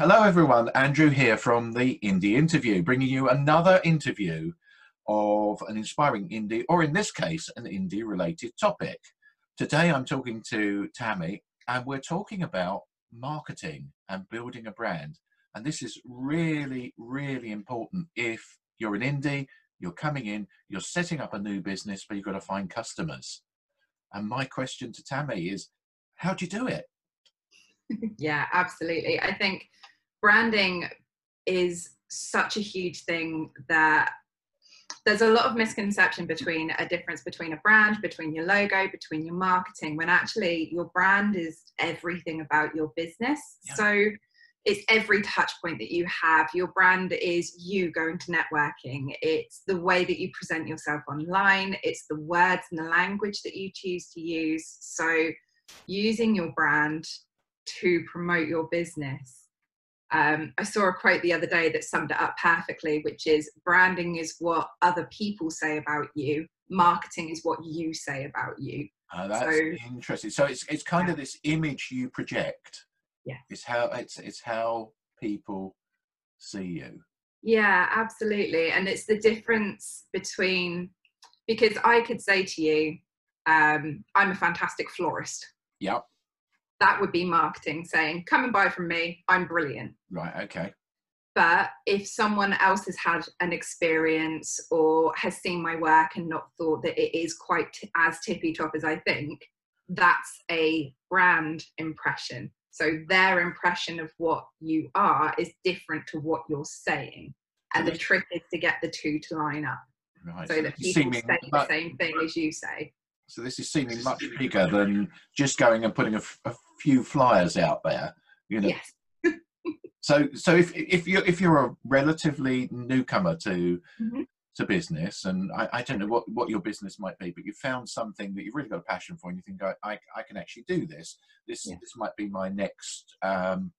Hello, everyone. Andrew here from the Indie Interview, bringing you another interview of an inspiring indie, or in this case, an indie related topic. Today, I'm talking to Tammy, and we're talking about marketing and building a brand. And this is really, really important if you're an indie, you're coming in, you're setting up a new business, but you've got to find customers. And my question to Tammy is how do you do it? yeah, absolutely. I think branding is such a huge thing that there's a lot of misconception between a difference between a brand, between your logo, between your marketing, when actually your brand is everything about your business. Yeah. So it's every touch point that you have. Your brand is you going to networking. It's the way that you present yourself online. It's the words and the language that you choose to use. So using your brand to promote your business um, I saw a quote the other day that summed it up perfectly, which is branding is what other people say about you, marketing is what you say about you. Uh, that's so, interesting. So it's it's kind yeah. of this image you project. Yeah. It's how it's it's how people see you. Yeah, absolutely. And it's the difference between because I could say to you, um, I'm a fantastic florist. Yep that would be marketing saying, come and buy from me, I'm brilliant. Right, okay. But if someone else has had an experience or has seen my work and not thought that it is quite t- as tippy top as I think, that's a brand impression. So their impression of what you are is different to what you're saying. And the trick is to get the two to line up. Right. So, so that people say the same thing as you say. So this is seeming much bigger than just going and putting a, a few flyers out there. You know. Yes. so so if if you if you're a relatively newcomer to mm-hmm. to business, and I, I don't know what what your business might be, but you found something that you've really got a passion for, and you think I I, I can actually do this. This this might be my next um,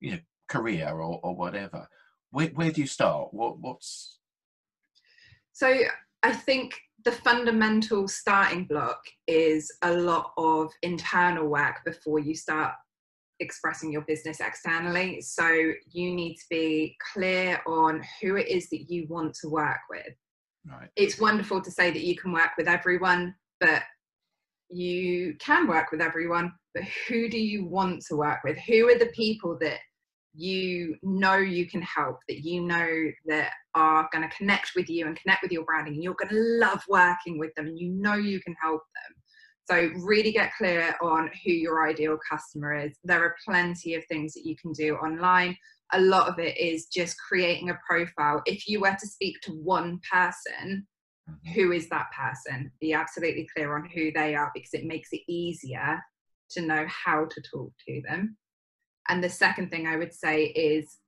you know career or or whatever. Where where do you start? What what's so I think the fundamental starting block is a lot of internal work before you start expressing your business externally. So you need to be clear on who it is that you want to work with. Right. It's wonderful to say that you can work with everyone, but you can work with everyone, but who do you want to work with? Who are the people that you know you can help, that you know that are going to connect with you and connect with your branding, and you're going to love working with them, and you know you can help them. So, really get clear on who your ideal customer is. There are plenty of things that you can do online. A lot of it is just creating a profile. If you were to speak to one person, mm-hmm. who is that person? Be absolutely clear on who they are because it makes it easier to know how to talk to them. And the second thing I would say is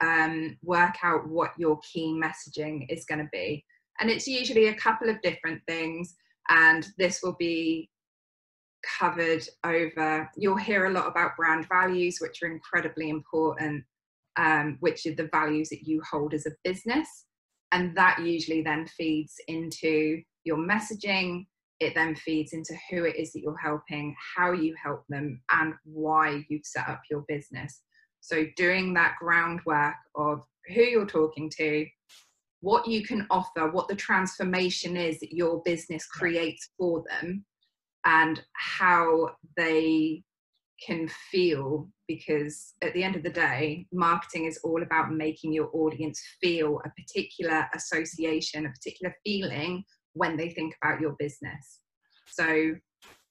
um, work out what your key messaging is going to be. And it's usually a couple of different things, and this will be covered over. You'll hear a lot about brand values, which are incredibly important, um, which are the values that you hold as a business. And that usually then feeds into your messaging, it then feeds into who it is that you're helping, how you help them, and why you've set up your business. So, doing that groundwork of who you're talking to, what you can offer, what the transformation is that your business creates for them, and how they can feel. Because at the end of the day, marketing is all about making your audience feel a particular association, a particular feeling when they think about your business. So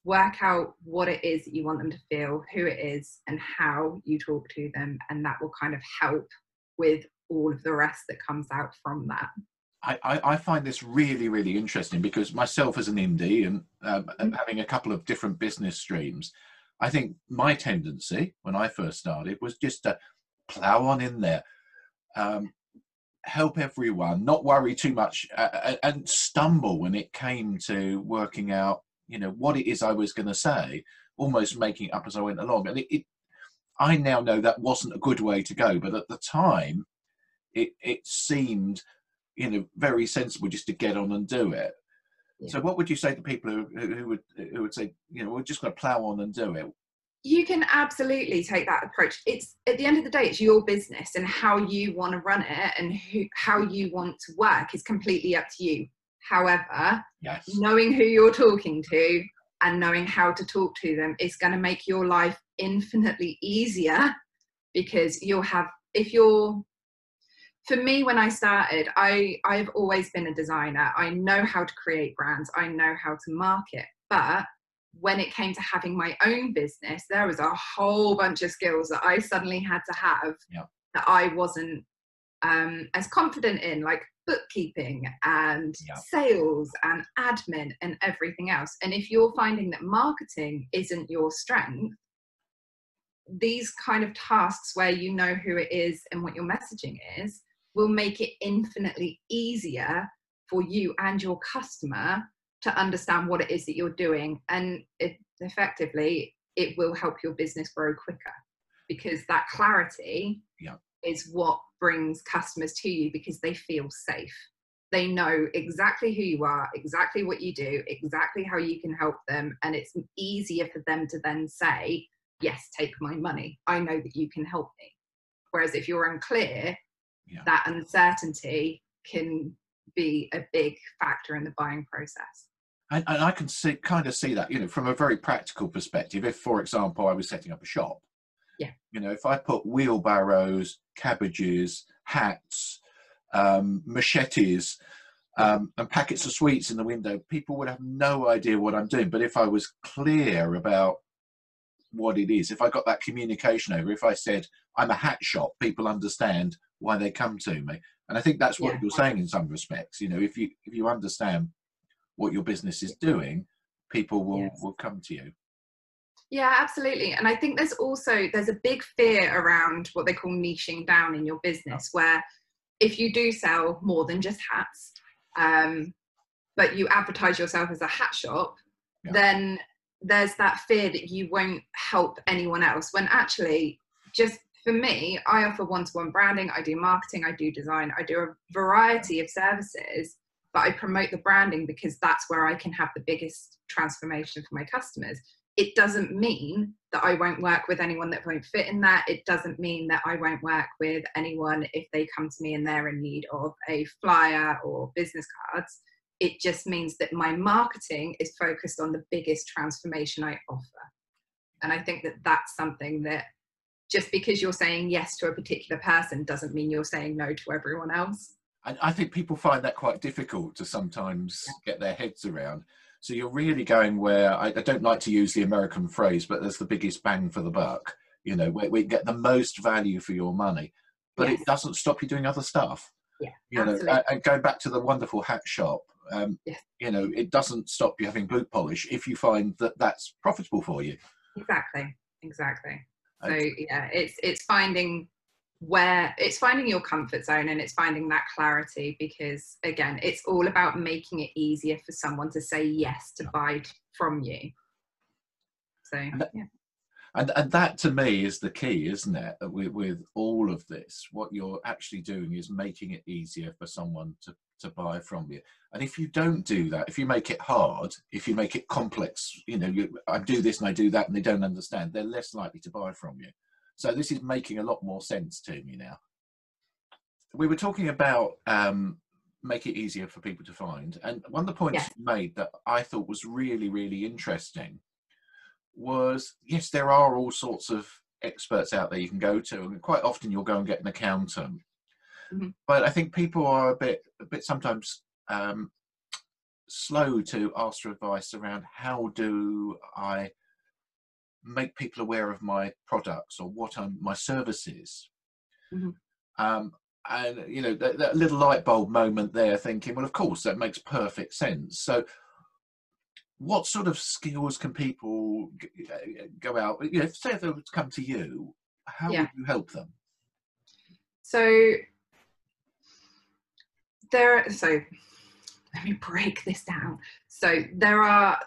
work out what it is that you want them to feel, who it is, and how you talk to them, and that will kind of help with all of the rest that comes out from that. I, I, find this really, really interesting because myself as an indie and um, mm-hmm. having a couple of different business streams, I think my tendency when I first started was just to plow on in there. Um, help everyone, not worry too much, uh, and stumble when it came to working out, you know, what it is I was going to say, almost making it up as I went along. And it, it, I now know that wasn't a good way to go, but at the time, it it seemed, you know, very sensible just to get on and do it. Yeah. So, what would you say to people who, who would who would say, you know, we're just going to plow on and do it? You can absolutely take that approach. It's at the end of the day it's your business and how you want to run it and who, how you want to work is completely up to you. However yes. knowing who you're talking to and knowing how to talk to them is going to make your life infinitely easier because you'll have if you're for me when i started i i've always been a designer. I know how to create brands. I know how to market. But when it came to having my own business there was a whole bunch of skills that i suddenly had to have yeah. that i wasn't um, as confident in like bookkeeping and yeah. sales and admin and everything else and if you're finding that marketing isn't your strength these kind of tasks where you know who it is and what your messaging is will make it infinitely easier for you and your customer to understand what it is that you're doing and it, effectively it will help your business grow quicker because that clarity yeah. is what brings customers to you because they feel safe they know exactly who you are exactly what you do exactly how you can help them and it's easier for them to then say yes, take my money. I know that you can help me. Whereas if you're unclear, yeah. that uncertainty can be a big factor in the buying process. And, and, I can see, kind of see that, you know, from a very practical perspective. If, for example, I was setting up a shop, yeah, you know, if I put wheelbarrows, cabbages, hats, um, machetes, um, and packets of sweets in the window, people would have no idea what I'm doing. But if I was clear about what it is. If I got that communication over, if I said I'm a hat shop, people understand why they come to me. And I think that's what yeah. you're saying in some respects. You know, if you if you understand what your business is doing, people will yes. will come to you. Yeah, absolutely. And I think there's also there's a big fear around what they call niching down in your business, where if you do sell more than just hats, um, but you advertise yourself as a hat shop, yeah. then there's that fear that you won't help anyone else when actually just for me i offer one-to-one branding i do marketing i do design i do a variety of services but i promote the branding because that's where i can have the biggest transformation for my customers it doesn't mean that i won't work with anyone that won't fit in that it doesn't mean that i won't work with anyone if they come to me and they're in need of a flyer or business cards it just means that my marketing is focused on the biggest transformation I offer. And I think that that's something that just because you're saying yes to a particular person doesn't mean you're saying no to everyone else. I, I think people find that quite difficult to sometimes get their heads around. So you're really going where I, I, don't like to use the American phrase, but there's the biggest bang for the buck. You know, where we get the most value for your money, but yes. it doesn't stop you doing other stuff. Yeah, you know, and going back to the wonderful hat shop, um, yes. You know, it doesn't stop you having boot polish if you find that that's profitable for you. Exactly. Exactly. So yeah, it's it's finding where it's finding your comfort zone and it's finding that clarity because again it's all about making it easier for someone to say yes to buy from you so and yeah and, and that to me is the key isn't it uh, with, with all of this what you're actually doing is making it easier for someone to to buy from you. And if you don't do that, if you make it hard, if you make it complex, you know, you, I do this and I do that and they don't understand, they're less likely to buy from you. So this is making a lot more sense to me now. We were talking about um, make it easier for people to find. And one of the points you made that I thought was really, really interesting was yes, there are all sorts of experts out there you can go to, and quite often you'll go and get an accountant Mm-hmm. But I think people are a bit, a bit sometimes um, slow to ask for advice around how do I make people aware of my products or what I'm, my services. Mm-hmm. Um, and you know that, that, little light bulb moment there, thinking, well, of course, that makes perfect sense. So, what sort of skills can people go out? You know, say if they were to come to you, how yeah. would you help them? So, there so let me break this down so there are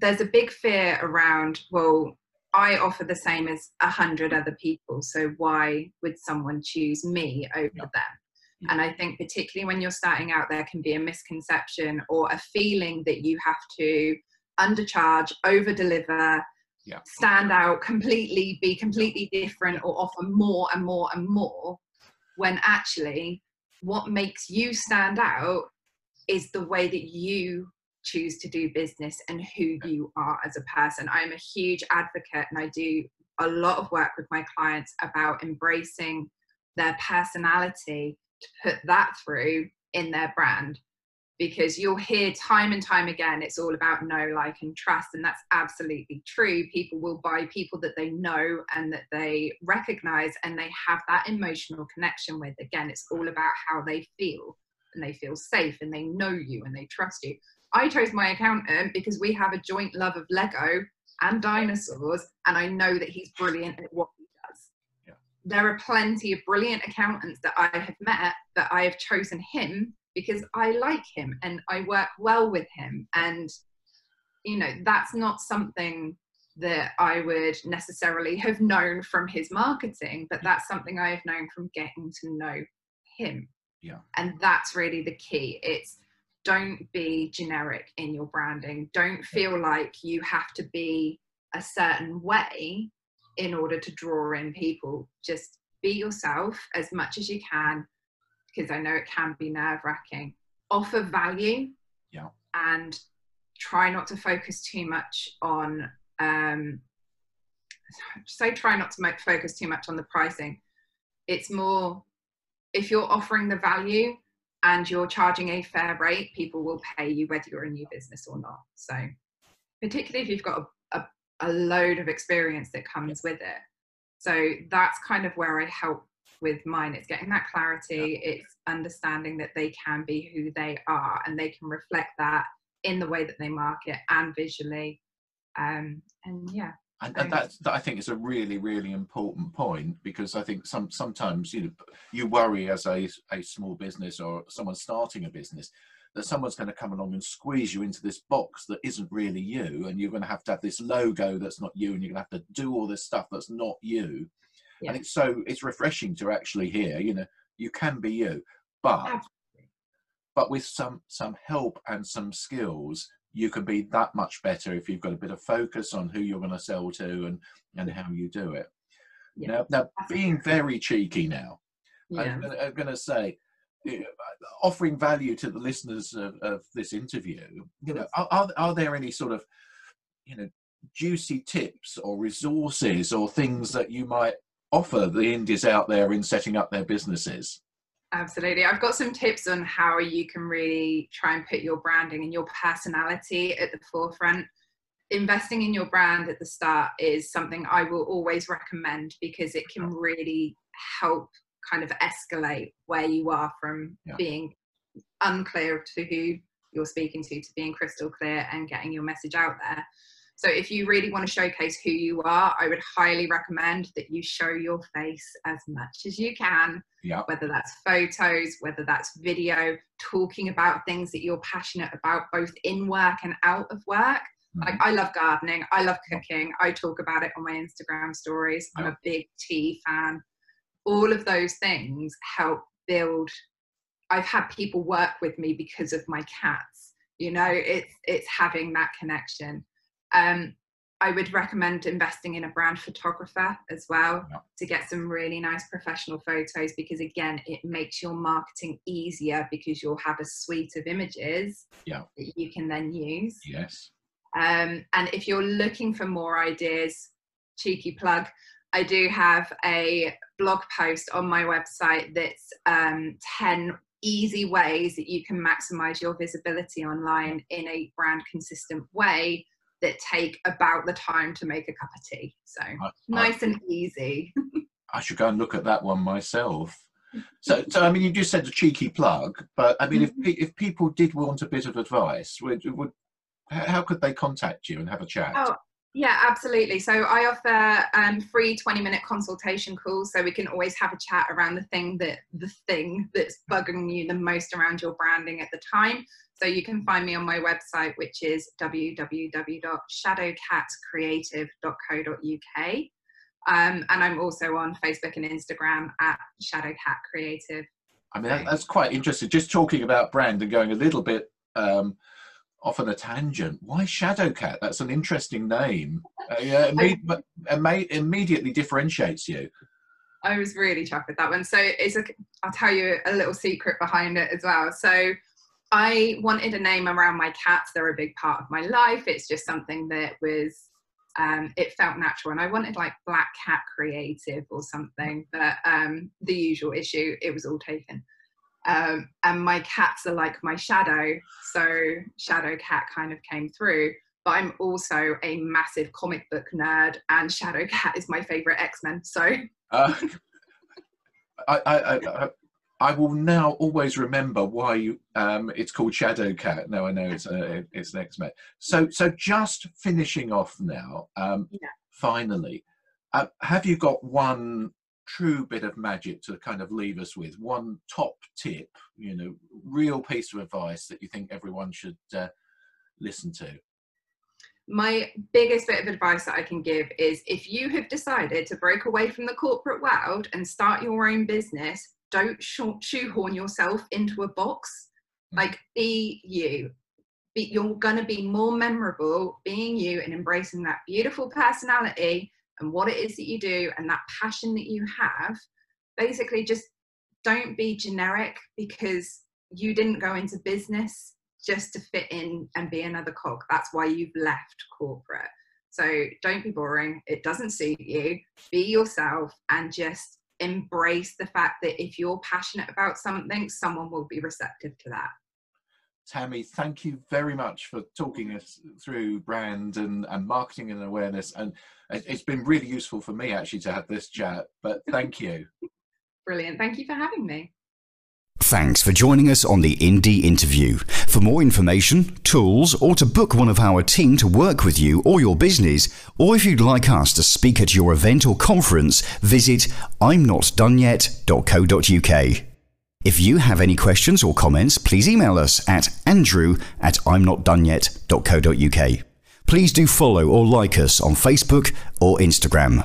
there's a big fear around well i offer the same as a hundred other people so why would someone choose me over yeah. them and i think particularly when you're starting out there can be a misconception or a feeling that you have to undercharge over deliver Yeah. stand out completely, be completely different, or offer more and more and more, when actually what makes you stand out is the way that you choose to do business and who you are as a person. I'm a huge advocate and I do a lot of work with my clients about embracing their personality to put that through in their brand. Because you'll hear time and time again it's all about know like and trust and that's absolutely true. People will buy people that they know and that they recognize and they have that emotional connection with. Again it's all about how they feel and they feel safe and they know you and they trust you i chose my accountant because we have a joint love of lego and dinosaurs and i know that he's brilliant at what he does Yeah. there are plenty of brilliant accountants that i have met that i have chosen him because I like him and I work well with him. And, you know, that's not something that I would necessarily have known from his marketing, but that's something I have known from getting to know him. Yeah. And that's really the key. It's don't be generic in your branding. Don't feel like you have to be a certain way in order to draw in people. Just be yourself as much as you can because I know it can be nerve wracking. Offer value. Yeah. And try not to focus too much on, um, say, try not to make focus too much on the pricing. It's more if you're offering the value and you're charging a fair rate, people will pay you whether you're a new business or not. So, particularly if you've got a, a, a load of experience that comes with it. So, that's kind of where I help with mine it's getting that clarity yeah. it's understanding that they can be who they are and they can reflect that in the way that they market and visually um and yeah and, and that, that I think is a really, really important point because I think some sometimes you know you worry as a a small business or someone starting a business that someone's going to come along and squeeze you into this box that isn't really you, and you're going to have to have this logo that's not you, and you're going to have to do all this stuff that's not you yeah. and it's so it's refreshing to actually hear you know you can be you but Absolutely. but with some some help and some skills you can be that much better if you've got a bit of focus on who you're going to sell to and and how you do it yeah. now now being very cheeky now yeah. I'm, I'm going to say offering value to the listeners of, of this interview you know are, are there any sort of you know juicy tips or resources or things that you might offer the indies out there in setting up their businesses? Absolutely. I've got some tips on how you can really try and put your branding and your personality at the forefront. Investing in your brand at the start is something I will always recommend because it can really help kind of escalate where you are from yeah. being unclear to who you're speaking to to being crystal clear and getting your message out there. So if you really want to showcase who you are, I would highly recommend that you show your face as much as you can. Yeah. Whether that's photos, whether that's video, talking about things that you're passionate about, both in work and out of work. Mm-hmm. Like I love gardening, I love cooking. I talk about it on my Instagram stories. I'm a big tea fan. All of those things help build. I've had people work with me because of my cats. You know, it's it's having that connection um, I would recommend investing in a brand photographer as well yeah. to get some really nice professional photos because again it makes your marketing easier because you'll have a suite of images yeah. that you can then use. Yes. Um, and if you're looking for more ideas, cheeky plug, I do have a blog post on my website that's um, 10 easy ways that you can maximize your visibility online in a brand consistent way that take about the time to make a cup of tea. So I, nice I, and easy. I should go and look at that one myself. So, so I mean, you just said a cheeky plug, but I mean, mm-hmm. if if people did want a bit of advice, would would how could they contact you and have a chat? Oh, yeah, absolutely. So I offer um, free 20 minute consultation calls so we can always have a chat around the thing that the thing that's bugging you the most around your branding at the time. So you can find me on my website, which is www.shadowcatcreative.co.uk. Um, and I'm also on Facebook and Instagram at Shadowcat Creative. I mean, that, that's quite interesting. Just talking about brand and going a little bit um, off on a tangent. Why Shadowcat? That's an interesting name. Uh, yeah, imme- imme- immediately differentiates you. I was really chuffed with that one. So it's a, I'll tell you a little secret behind it as well. So I wanted a name around my cats. They're a big part of my life. It's just something that was, um, it felt natural. And I wanted like Black Cat Creative or something, but um, the usual issue, it was all taken. Um, and my cats are like my shadow. So Shadow Cat kind of came through. But I'm also a massive comic book nerd, and Shadow Cat is my favorite X Men. So uh, I, I, I, I, will now always remember why you, um, it's called Shadow Cat. Now I know it's a, it's an X Men. So so just finishing off now. Um, yeah. Finally, uh, have you got one true bit of magic to kind of leave us with? One top tip, you know, real piece of advice that you think everyone should uh, listen to? My biggest bit of advice that I can give is if you have decided to break away from the corporate world and start your own business, don't shoehorn yourself into a box. Hmm. Like, be you. Be, you're going to be more memorable being you and embracing that beautiful personality and what it is that you do and that passion that you have, basically just don't be generic because you didn't go into business just to fit in and be another cog. That's why you've left corporate. So don't be boring. It doesn't suit you. Be yourself and just embrace the fact that if you're passionate about something, someone will be receptive to that. Tammy, thank you very much for talking us through brand and, and marketing and awareness. And it's been really useful for me actually to have this chat, but thank you. Brilliant. Thank you for having me. Thanks for joining us on the Indie Interview. For more information, tools, or to book one of our team to work with you or your business, or if you'd like us to speak at your event or conference, visit imnotdoneyet.co.uk. If you have any questions or comments, please email us at andrew at imnotdoneyet.co.uk. Please do follow or like us on Facebook or Instagram.